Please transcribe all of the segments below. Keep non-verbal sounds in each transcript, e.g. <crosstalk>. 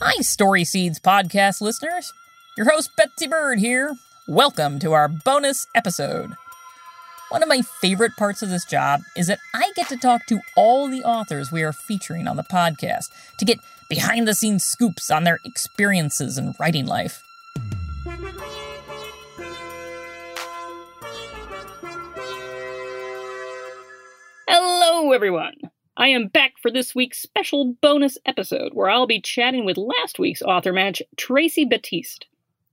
Hi, Story Seeds podcast listeners. Your host, Betsy Bird, here. Welcome to our bonus episode. One of my favorite parts of this job is that I get to talk to all the authors we are featuring on the podcast to get behind the scenes scoops on their experiences in writing life. Hello, everyone. I am back for this week's special bonus episode where I'll be chatting with last week's author match, Tracey Baptiste.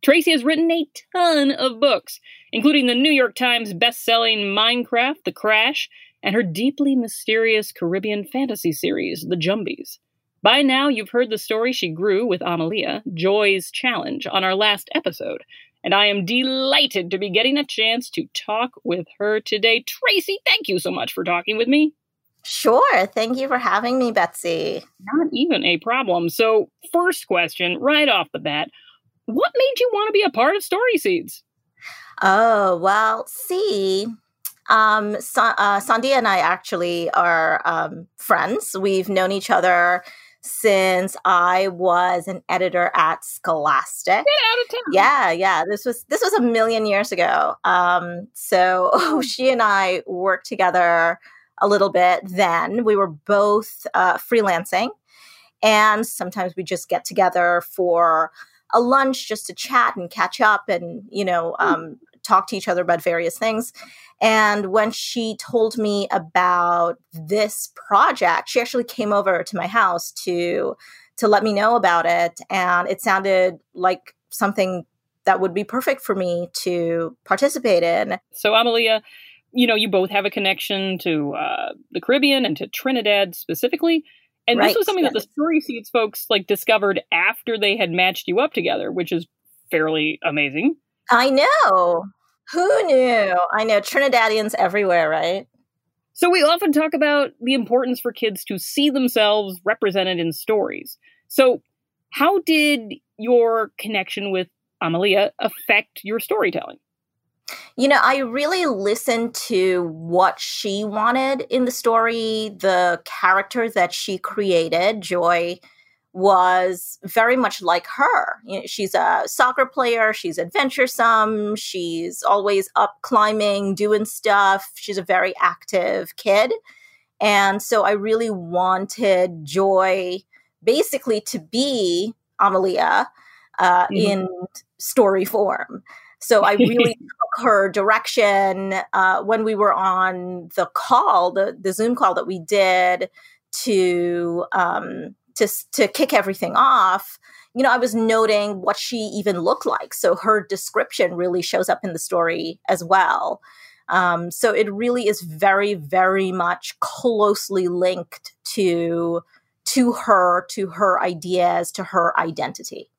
Tracey has written a ton of books, including the New York Times best-selling Minecraft, The Crash, and her deeply mysterious Caribbean fantasy series, The Jumbies. By now, you've heard the story she grew with Amalia, Joy's Challenge, on our last episode, and I am delighted to be getting a chance to talk with her today. Tracey, thank you so much for talking with me. Sure. Thank you for having me, Betsy. Not even a problem. So, first question, right off the bat, what made you want to be a part of Story Seeds? Oh, well, see, um, Sa- uh, Sandia and I actually are um, friends. We've known each other since I was an editor at Scholastic. Get out of town. Yeah, yeah. This was this was a million years ago. Um, so <laughs> she and I worked together a little bit then. We were both uh, freelancing, and sometimes we just get together for a lunch just to chat and catch up and you know Hmm. um, talk to each other about various things. And when she told me about this project, she actually came over to my house to to let me know about it, and it sounded like something that would be perfect for me to participate in. So, Amalia, you know, you both have a connection to uh, the Caribbean and to Trinidad specifically. And this was something that the. Story Seeds folks like discovered after they had matched you up together, which is fairly amazing. I know. Who knew? I know Trinidadians everywhere, right? So we often talk about the importance for kids to see themselves represented in stories. So how did your connection with Amalia affect your storytelling? You know, I really listened to what she wanted in the story. The character that she created, Joy, was very much like her. You know, she's a soccer player, she's adventuresome, she's always up climbing, doing stuff. She's a very active kid. And so I really wanted Joy basically to be Amalia uh, Mhm. in story form. So I really <laughs> took her direction uh, when we were on the call, the, the Zoom call that we did to um, to to kick everything off. You know, I was noting what she even looked like. So her description really shows up in the story as well. Um, so it really is very, very much closely linked to to her, to her ideas, to her identity.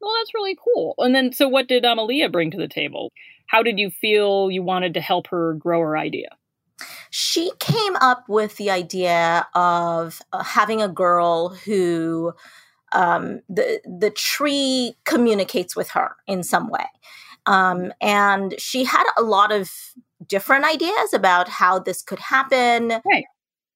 Well, that's really cool. And then, so what did Amalia bring to the table? How did you feel you wanted to help her grow her idea? she came up with the idea of uh, having a girl who um, the the tree communicates with her in some way, um, and she had a lot of different ideas about how this could happen. Right,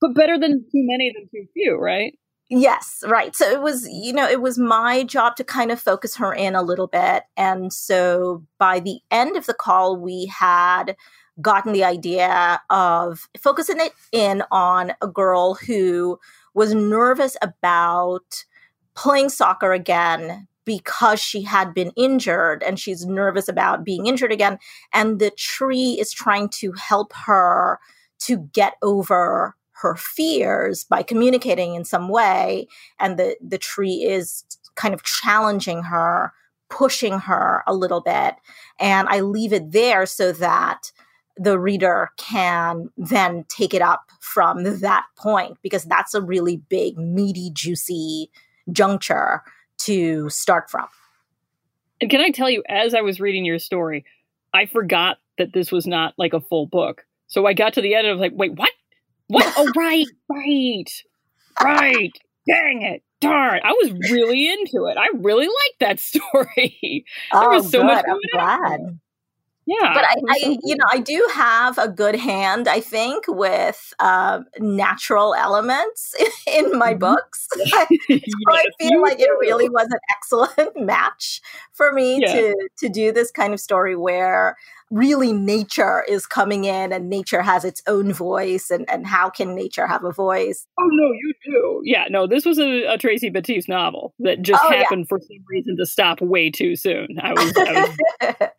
but better than too many than too few, right? Yes, right. So it was, you know, it was my job to kind of focus her in a little bit. And so by the end of the call, we had gotten the idea of focusing it in on a girl who was nervous about playing soccer again because she had been injured and she's nervous about being injured again. And the tree is trying to help her to get over her fears by communicating in some way and the the tree is kind of challenging her pushing her a little bit and i leave it there so that the reader can then take it up from that point because that's a really big meaty juicy juncture to start from And can I tell you, as I was reading your story, I forgot that this was not like a full book. So I got to the end and I was like, wait, what? What? oh, right, right, right. Dang it. Darn. I was really into it. I really liked that <laughs> story. oh was so good much i'm on. Yeah, but I, I, you know, I do have a good hand, I think, with uh, natural elements <laughs> in my mm-hmm. books. <laughs> so <laughs> yes, I feel like do. it really was an excellent match for me yeah. to to do this kind of story where really nature is coming in and nature has its own voice and, and how can nature have a voice oh no you do yeah no this was a, a tracey baptiste novel that just oh, happened yeah. for some reason to stop way too soon i was, I was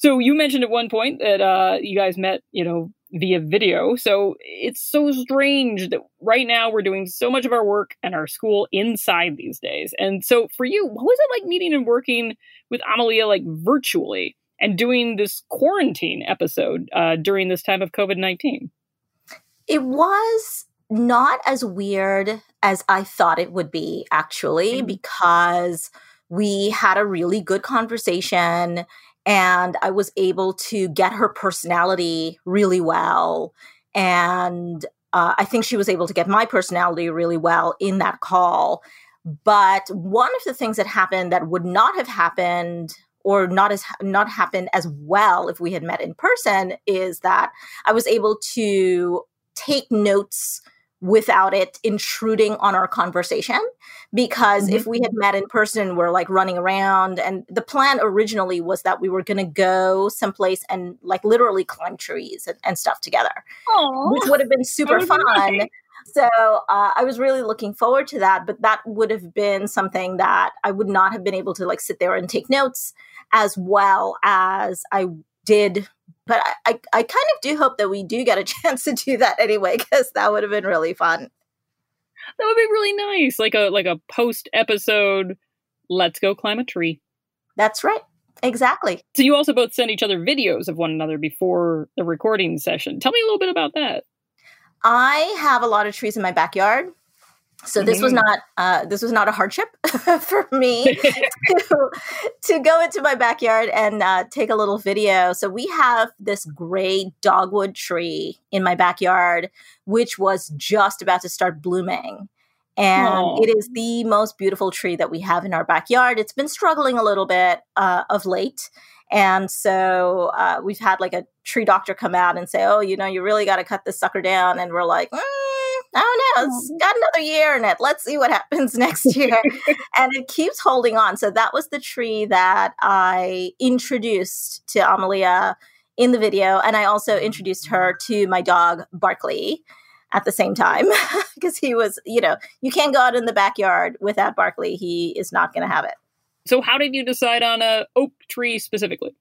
so you mentioned at one point that uh, you guys met you know via video so it's so strange that right now we're doing so much of our work and our school inside these days and so for you what was it like meeting and working with amalia like virtually and doing this quarantine episode uh, during this time of COVID 19? It was not as weird as I thought it would be, actually, mm-hmm. because we had a really good conversation and I was able to get her personality really well. And uh, I think she was able to get my personality really well in that call. But one of the things that happened that would not have happened or not as not happened as well if we had met in person is that I was able to take notes without it intruding on our conversation because mm-hmm. if we had met in person we're like running around and the plan originally was that we were going to go someplace and like literally climb trees and, and stuff together Aww. which would have been super fun nice. So uh, I was really looking forward to that, but that would have been something that I would not have been able to like sit there and take notes as well as I did. But I, I, I kind of do hope that we do get a <laughs> chance to do that anyway, because that would have been really fun. That would be really nice, like a like a post episode. Let's go climb a tree. That's right. Exactly. So you also both send each other videos of one another before the recording session. Tell me a little bit about that. I have a lot of trees in my backyard. So this mm-hmm. was not uh, this was not a hardship <laughs> for me <laughs> to, to go into my backyard and uh, take a little video. So we have this great dogwood tree in my backyard, which was just about to start blooming. And Aww. it is the most beautiful tree that we have in our backyard. It's been struggling a little bit uh, of late. And so uh, we've had like a tree doctor come out and say, oh, you know, you really got to cut this sucker down. And we're like, mm, I don't know. It's got another year in it. Let's see what happens <laughs> next <laughs> year. and it keeps holding on. So that was the tree that I introduced to Amalia in the video. And I also introduced her to my dog, Barkley at the same time <laughs> because he was, you know, you can't go out in the backyard without Barkley. He is not going to have it. So, how did you decide on a oak tree specifically?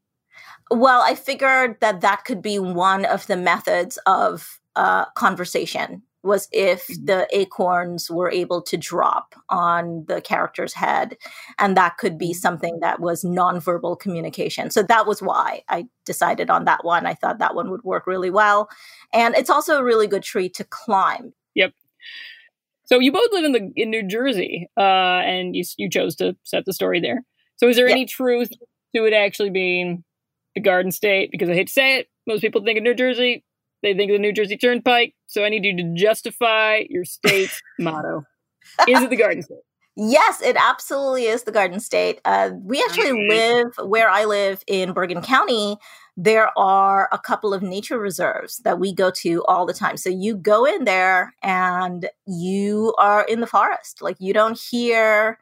Well, I figured that that could be one of the methods of uh, conversation was if mm-hmm. the acorns were able to drop on the character's head and that could be mm-hmm. something that was nonverbal communication. So that was why i decided on that one. I thought that one would work really well. And it's also a really good tree to climb. Yep. So you both live in the in new jersey uh, and you, you chose to set the story there. So is there yep. any truth to it actually being the garden state? Because i hate to say it most people think of new jersey they think of the New Jersey Turnpike. So I need you to justify your state's <laughs> motto. Is it the Garden State? Yes, it absolutely is the Garden State. Uh, we actually live where I live in Bergen County. There are a couple of nature reserves that we go to all the time. So you go in there and you are in the forest. Like you don't hear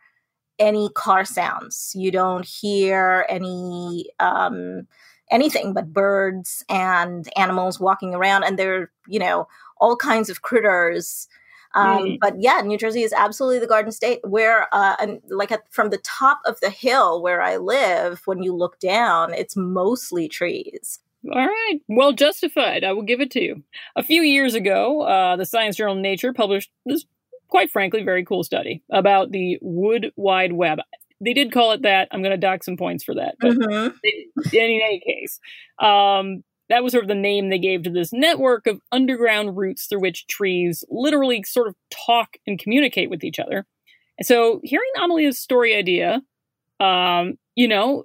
any car sounds. You don't hear any um, anything but birds and animals walking around, and there are you know all kinds of critters. Um, mm. But yeah, New Jersey is absolutely the Garden State. Where, uh, and like at, from the top of the hill where I live, when you look down, it's mostly trees. All right. Well justified. I will give it to you. A few years ago, uh, the Science Journal Nature published this, quite frankly, very cool study about the Wood Wide Web they did call it that. I'm going to dock some points for that. But mm-hmm. in any case, um, that was sort of the name they gave to this network of underground routes through which trees literally sort of talk and communicate with each other. And so, hearing Amalia's story idea, um, you know,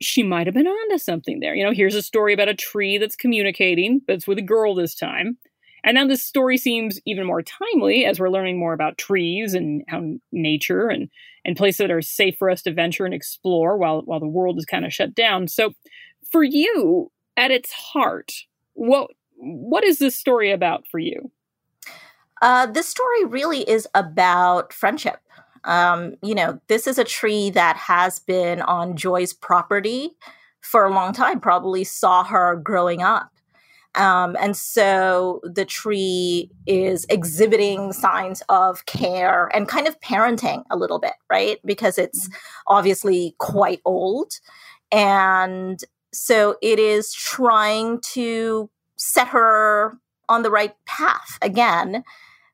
she might have been onto something there. You know, here's a story about a tree that's communicating, but it's with a girl this time. And now this story seems even more timely as we're learning more about trees and how nature and, and places that are safe for us to venture and explore while, while the world is kind of shut down. So for you, at its heart, what what is this story about for you? Uh, this story really is about friendship. Um, you know, this is a tree that has been on Joy's property for a long time, probably saw her growing up. Um, and so the tree is exhibiting signs of care and kind of parenting a little bit, right? Because it's mm-hmm. obviously quite old. And so it is trying to set her on the right path again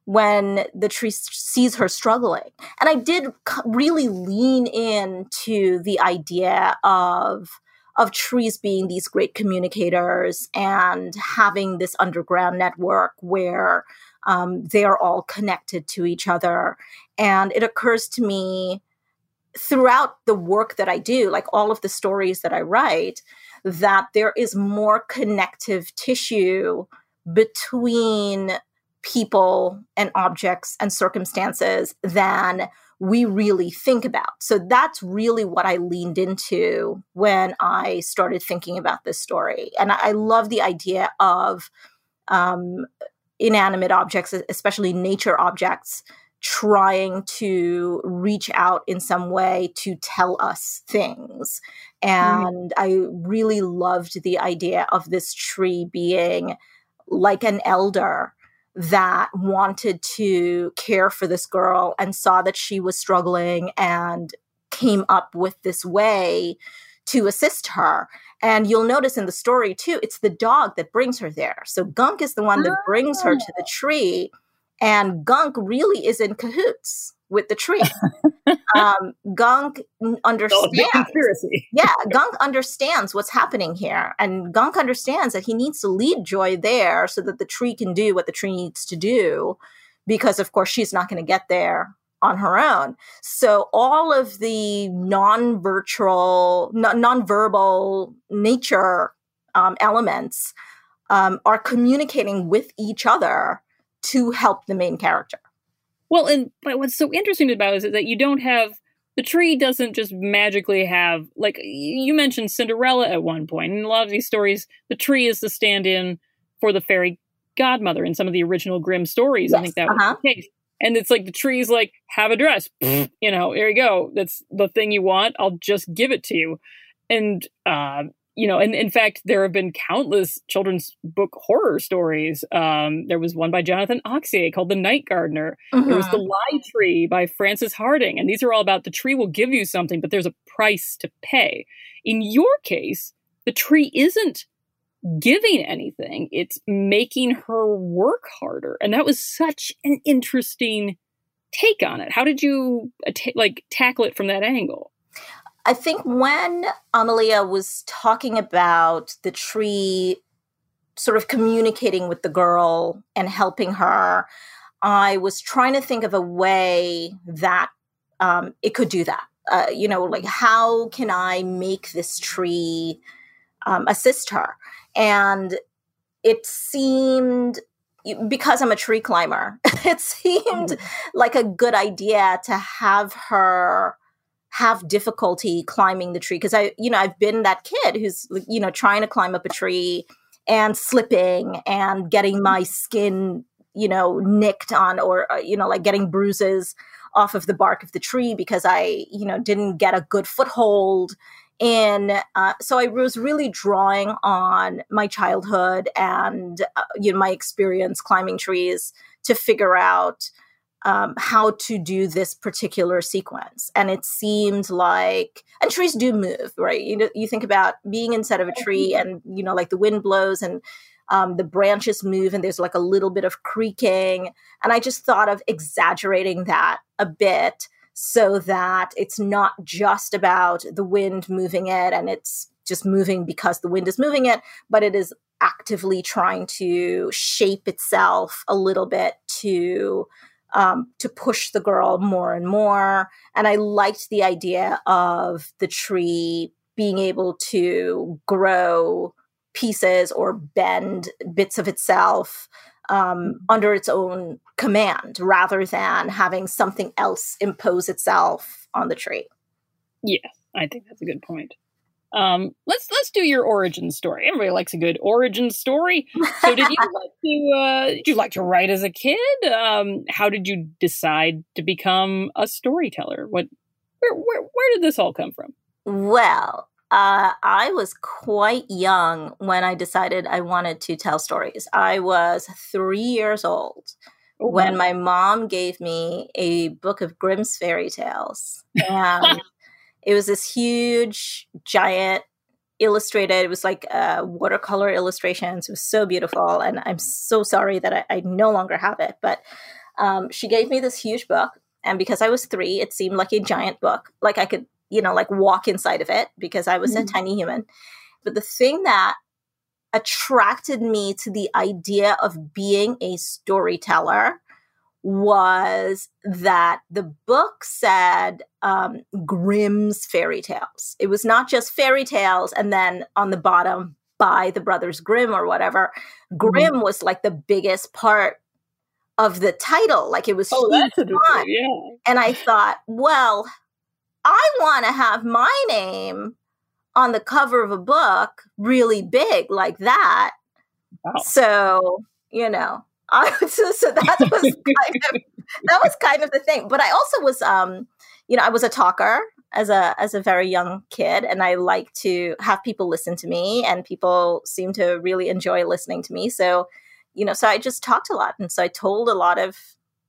when the tree sees her struggling. And I did really lean into the idea of of trees being these great communicators and having this underground network where um, they are all connected to each other. And it occurs to me throughout the work that I do, like all of the stories that I write, that there is more connective tissue between people and objects and circumstances than we really think about. So that's really what I leaned into when I started thinking about this story. And I, love the idea of um, inanimate objects, especially nature objects, trying to reach out in some way to tell us things. And mm-hmm. I really loved the idea of this tree being like an elder that wanted to care for this girl and saw that she was struggling and came up with this way to assist her. And you'll notice in the story too, it's the dog that brings her there. So Gunk is the one that brings her to the ah. tree, and Gunk really is in cahoots with the tree. <laughs> um, Gunk understands. yeah, Gunk understands what's happening here, and Gunk understands that he needs to lead Joy there so that the tree can do what the tree needs to do, because of course she's not going to get there on her own. So all of the non-virtual, non-verbal nature um, elements um, are communicating with each other to help the main character. Well, and but what's so interesting about it is that you don't have the tree doesn't just magically have like you mentioned Cinderella at one point. In a lot of these stories, the tree is the stand-in for the fairy godmother in some of the original Grimm stories. Yes, I think that uh-huh. was the case. And it's like the tree's like, have a dress. <laughs> you know, here you go. That's the thing you want. I'll just give it to you. And uh, you know, and in fact, there have been countless children's book horror stories. Um, there was one by Jonathan Auxier called The Night Gardener. Mm-hmm. There was The mm-hmm. Lie Tree by Frances Hardinge. And these are all about the tree will give you something, but there's a price to pay. In your case, the tree isn't giving anything, it's making her work harder. And that was such an interesting take on it. How did you like tackle it from that angle? I think when Amalia was talking about the tree sort of communicating with the girl and helping her, I was trying to think of a way that um, it could do that. Uh, you know, like how can I make this tree um, assist her? And it seemed because I'm a tree climber, <laughs> it seemed mm-hmm. like a good idea to have her have difficulty climbing the tree because I, you know, I've been that kid who's, you know, trying to climb up a tree and slipping and getting my skin, you know, nicked on or, uh, you know, like getting bruises off of the bark of the tree because I, you know, didn't get a good foothold. And uh, so I was really drawing on my childhood and, uh, you know, my experience climbing trees to figure out um, how to do this particular sequence. And it seemed like, and trees do move, right? You know, you think about being inside of a tree mm-hmm. and, you know, like the wind blows and um, the branches move and there's like a little bit of creaking. And I just thought of exaggerating that a bit so that it's not just about the wind moving it and it's just moving because the wind is moving it, but it is actively trying to shape itself a little bit to um, to push the girl more and more. And I liked the idea of the tree being able to grow pieces or bend bits of itself um, under its own command rather than having something else impose itself on the tree. Yeah, I think that's a good point. Um, let's let's do your origin story. Everybody likes a good origin story. So, did you <laughs> like to uh, did you like to write as a kid? Um, how did you decide to become a storyteller? What where where, where did this all come from? Well, uh, I was quite young when I decided I wanted to tell stories. I was three years old oh, when my mom gave me a book of Grimm's fairy tales. <laughs> And it was this huge, giant illustrated. It was like uh, watercolor illustrations. It was so beautiful. And I'm so sorry that I, I no longer have it. But um, she gave me this huge book. And because I was three, it seemed like a giant book. Like I could you know, like walk inside of it because I was mm-hmm. a tiny human. But the thing that attracted me to the idea of being a storyteller was that the book said um, Grimm's fairy tales. It was not just fairy tales, and then on the bottom by the Brothers Grimm or whatever. Mm-hmm. Grimm mm-hmm. was like the biggest part of the title. Like it was oh, that's a yeah. And I thought, well, I want to have my name on the cover of a book really big like that. Wow. So, you know, I <laughs> so, so that was <laughs> kind of that was kind of the thing. But I also was um, you know, I was a talker as a as a very young kid and I like to have people listen to me and people seem to really enjoy listening to me. So, you know, so I just talked a lot and so I told a lot of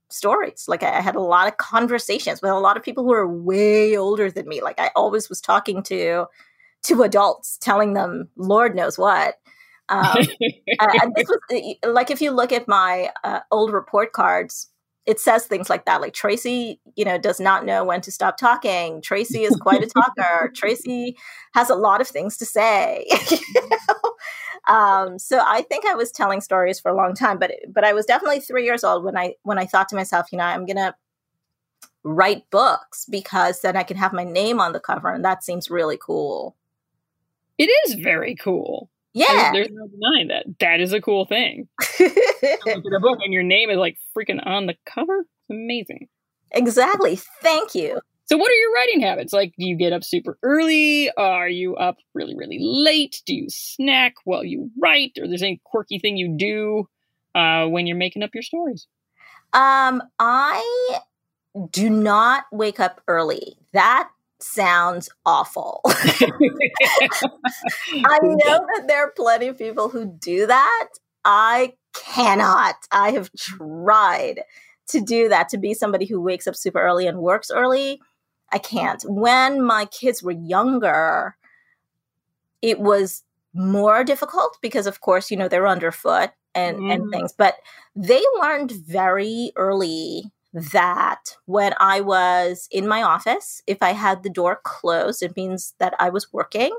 stories. Like I had a lot of conversations with a lot of people who are way older than me. Like I always was talking to to adults, telling them Lord knows what. Um, <laughs> and this was like if you look at my uh, old report cards, it says things like that. Like Tracey, you know, does not know when to stop talking. Tracey is quite a <laughs> talker. Tracey has a lot of things to say. <laughs> you know? Um, so I think I was telling stories for a long time, but but I was definitely three years old when I when I thought to myself, you know, I'm gonna write books because then I can have my name on the cover, and that seems really cool. It is very cool. Yeah, there's, there's no denying that. That is a cool thing. <laughs> look at a book and your name is like freaking on the cover. It's amazing. Exactly. Thank you. So, what are your writing habits? Like, do you get up super early? Are you up really, really late? Do you snack while you write? Or there's any quirky thing you do uh, when you're making up your stories? Um, I do not wake up early. That sounds awful. <laughs> I <laughs> know that there are plenty of people who do that. I cannot. I have tried to do that, to be somebody who wakes up super early and works early. I can't. When my kids were younger, it was more difficult because of course, you know, they're underfoot and, mm. and things, but they learned very early that when I was in my office, if I had the door closed, it means that I was working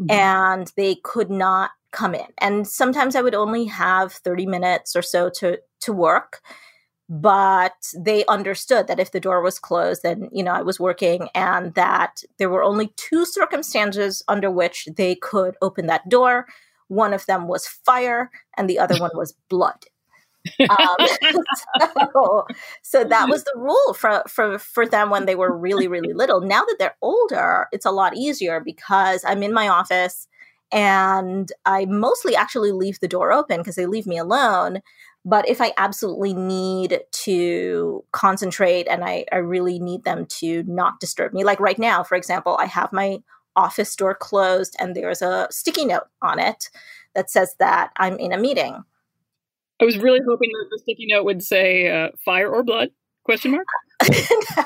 mm-hmm. and they could not come in. And sometimes I would only have 30 minutes or so to to work but they understood that if the door was closed then you know i was working and that there were only two circumstances under which they could open that door one of them was fire and the other <laughs> one was blood um, <laughs> <laughs> so, so, that was the rule for, for for them when they were really really little now that they're older it's a lot easier because i'm in my office and i mostly actually leave the door open because they leave me alone but if I absolutely need to concentrate and I, I really need them to not disturb me, like right now, for example, I have my office door closed and there's a sticky note on it that says that I'm in a meeting. I was really hoping that the sticky note would say uh, fire or blood. Question mark? <laughs> no.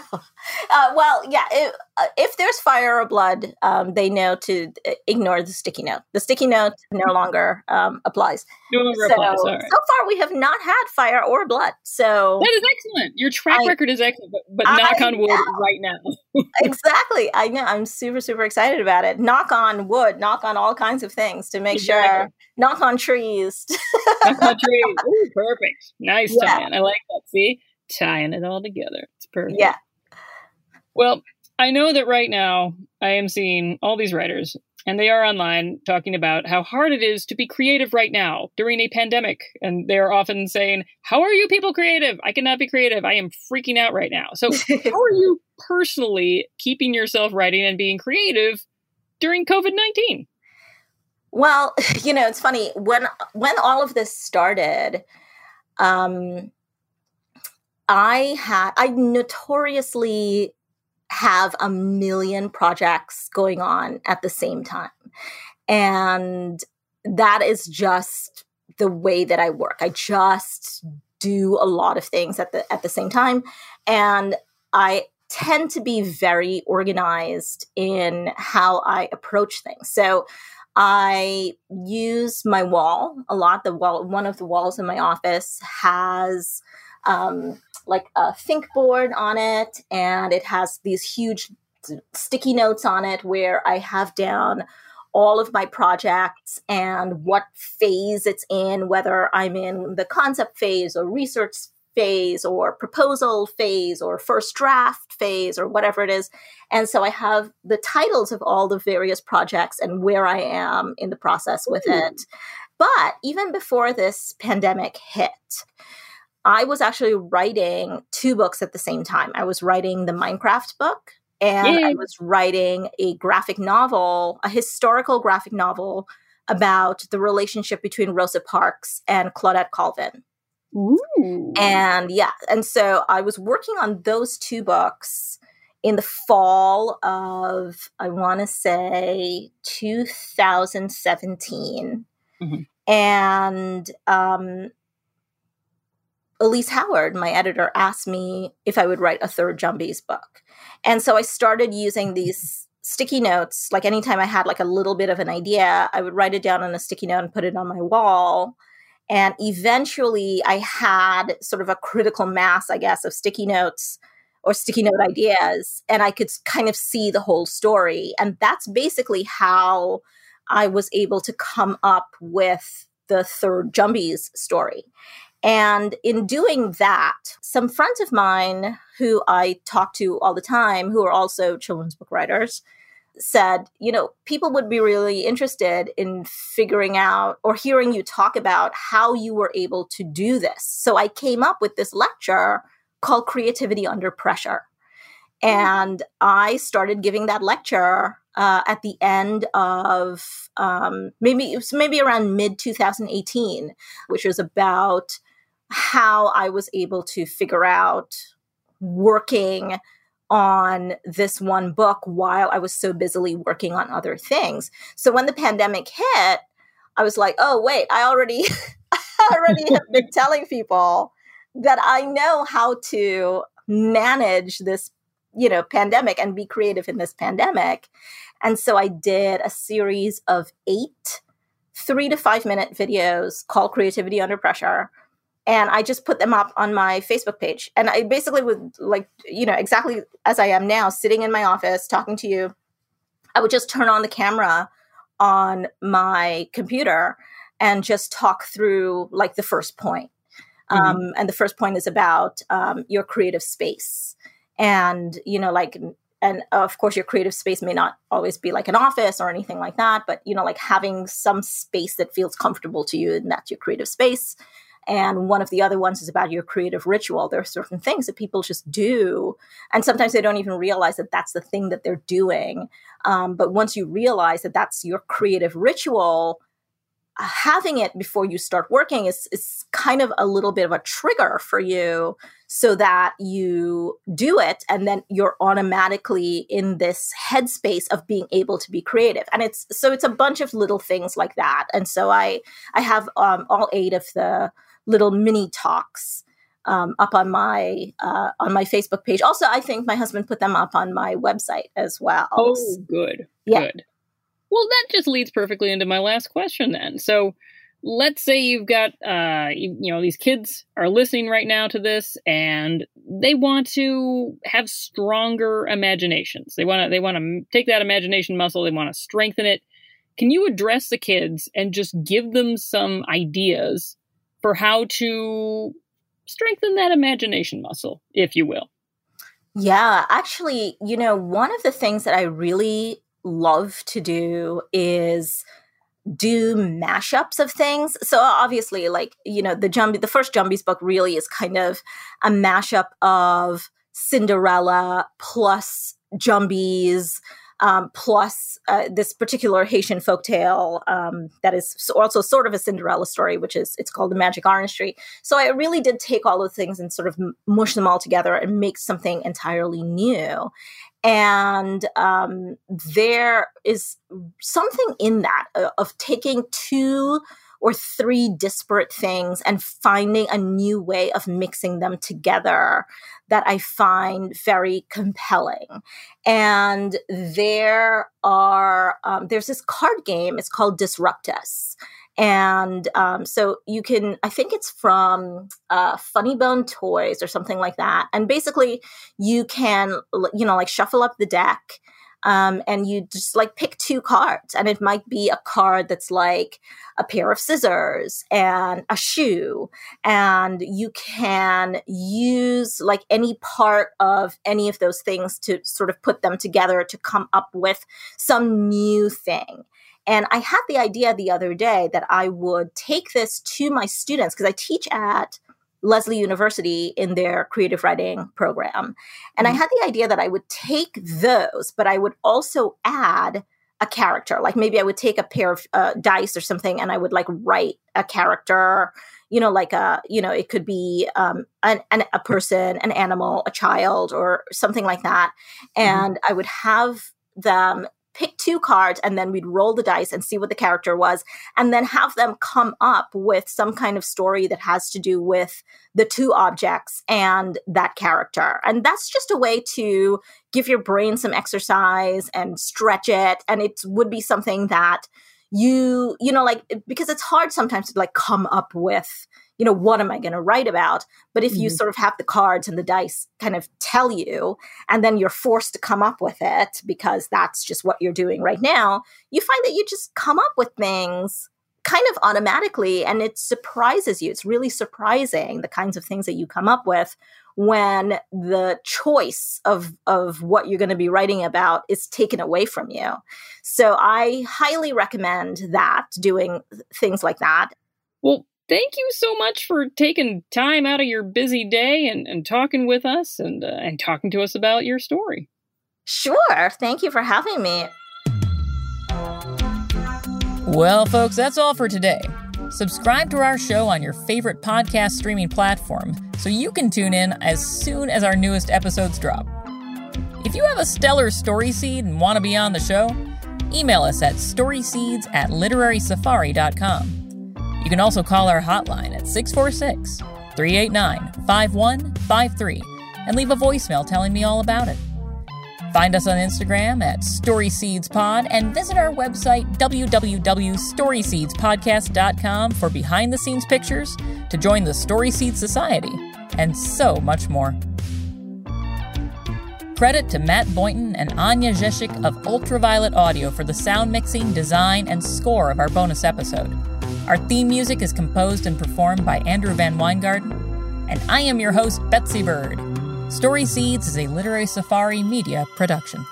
Uh, well, yeah. It, uh, if there's fire or blood, um, they know to uh, ignore the sticky note. The sticky note no longer um, applies. No longer so, applies. Right. So far, we have not had fire or blood. So that is excellent. Your track I, record is excellent, but, but knock on wood know. right now. <laughs> exactly. I know. I'm super super excited about it. Knock on wood. Knock on all kinds of things to make exactly. sure. Knock on trees. knock on trees. <laughs> Ooh, perfect. Nice, yeah. I like that. See tying it all together. It's perfect. Yeah. Well, I know that right now I am seeing all these writers, and they are online talking about how hard it is to be creative right now during a pandemic. And they're often saying, How are you people creative? I cannot be creative. I am freaking out right now. So, how are you <laughs> personally keeping yourself writing and being creative during COVID 19? Well, <laughs> you know, it's funny when when all of this started, um, I had I notoriously have a million projects going on at the same time. And that is just the way that I work. I just do a lot of things at the at the same time and I tend to be very organized in how I approach things. So I use my wall a lot. The wall, one of the walls in my office has um, like a think board on it, and it has these huge sticky notes on it where I have down all of my projects and what phase it's in, whether I'm in the concept phase or research phase or proposal phase or first draft phase or whatever it is. And so I have the titles of all the various projects and where I am in the process with mm. it. But even before this pandemic hit, I was actually writing two books at the same time. I was writing the Minecraft book and Yay. I was writing a graphic novel, a historical graphic novel about the relationship between Rosa Parks and Claudette Colvin. Ooh. And yeah, and so I was working on those two books in the fall of I want to say 2017. Mm-hmm. And um, Elise Howard, my editor, asked me if I would write a third Jumbies book. And so I started using these sticky notes. Like anytime I had like a little bit of an idea, I would write it down on a sticky note and put it on my wall. And eventually I had sort of a critical mass, I guess, of sticky notes or sticky note ideas. And I could kind of see the whole story. And that's basically how I was able to come up with the third Jumbies story. And in doing that, some friends of mine who I talk to all the time, who are also children's book writers, said, you know, people would be really interested in figuring out or hearing you talk about how you were able to do this. So I came up with this lecture called Creativity Under Pressure. And I started giving that lecture uh, at the end of um, maybe maybe around mid 2018, which was about how I was able to figure out working on this one book while I was so busily working on other things. So when the pandemic hit, I was like, oh wait, I already <laughs> I already <laughs> have been telling people that I know how to manage this, you know, pandemic and be creative in this pandemic. And so I did a series of 8 3 to 5 minute videos called Creativity Under Pressure and I just put them up on my Facebook page. And I basically would like, you know, exactly as I am now, sitting in my office talking to you, I would just turn on the camera on my computer and just talk through like the first point. Mm-hmm. Um, and the first point is about um, your creative space. And, you know, like, and of course, your creative space may not always be like an office or anything like that, but, you know, like having some space that feels comfortable to you and that's your creative space and one of the other ones is about your creative ritual. There are certain things that people just do. And sometimes they don't even realize that that's the thing that they're doing. Um, but once you realize that that's your creative ritual, uh, having it before you start working is, is kind of a little bit of a trigger for you so that you do it and then you're automatically in this headspace of being able to be creative and it's so it's a bunch of little things like that and so i i have um, all eight of the little mini talks um, up on my uh, on my Facebook page. Also, I think my husband put them up on my website as well. Oh, good, yeah. good. Well, that just leads perfectly into my last question then. So, let's say you've got uh, you, you know these kids are listening right now to this, and they want to have stronger imaginations. They want to they want to take that imagination muscle. They want to strengthen it. Can you address the kids and just give them some ideas for how to strengthen that imagination muscle, if you will. Yeah, actually, you know, one of the things that I really love to do is do mashups of things. So obviously, like, you know, the Jumbi the first Jumbies book really is kind of a mashup of Cinderella plus Jumbies um, plus uh, this particular Haitian folktale um, that is also sort of a Cinderella story, which is it's called the Magic Orange Tree. So I really did take all those things and sort of mush them all together and make something entirely new. And um, there is something in that uh, of taking two or three disparate things and finding a new way of mixing them together that I find very compelling. And there are, um, there's this card game, it's called Disruptus. And um, so you can, I think it's from uh, Funny Bone Toys or something like that. And basically, you can, you know, like shuffle up the deck um, and you just like pick two cards and it might be a card that's like a pair of scissors and a shoe and you can use like any part of any of those things to sort of put them together to come up with some new thing. And I had the idea the other day that I would take this to my students because I teach at Lesley University in their creative writing program. And mm-hmm. I had the idea that I would take those, but I would also add a character. Like maybe I would take a pair of uh, dice or something and I would like write a character, you know, like a, you know, it could be um, an, an, a person, an animal, a child, or something like that. Mm-hmm. And mm-hmm. I would have them pick two cards and then we'd roll the dice and see what the character was and then have them come up with some kind of story that has to do with the two objects and that character. And that's just a way to give your brain some exercise and stretch it and it would be something that you you know like because it's hard sometimes to like come up with you know, what am I going to write about? But if mm-hmm. you sort of have the cards and the dice kind of tell you, and then you're forced to come up with it because that's just what you're doing right now, you find that you just come up with things kind of automatically and it surprises you. It's really surprising the kinds of things that you come up with when the choice of of what you're going to be writing about is taken away from you. So I highly recommend that doing things like that. Well, thank you so much for taking time out of your busy day and, and talking with us and, uh, and talking to us about your story. Sure. Thank you for having me. Well, folks, that's all for today. Subscribe to our show on your favorite podcast streaming platform so you can tune in as soon as our newest episodes drop. If you have a stellar story seed and want to be on the show, email us at storyseeds at literarysafari.com. You can also call our hotline at 646 389 5153 and leave a voicemail telling me all about it. Find us on Instagram at StorySeedsPod and visit our website www.storyseedspodcast.com for behind the scenes pictures, to join the Story Seed Society, and so much more. Credit to Matt Boynton and Anya Zeshik of Ultraviolet Audio for the sound mixing, design, and score of our bonus episode. Our theme music is composed and performed by Andrew VanWyngarden, and I am your host, Betsy Bird. Story Seeds is a literary safari media production.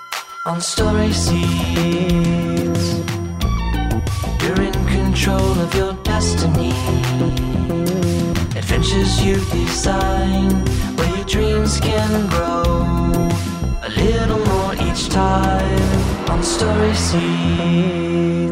On Story Seeds, you're in control of your destiny. Adventures you design, where your dreams can grow a little more each time. On Story Seeds.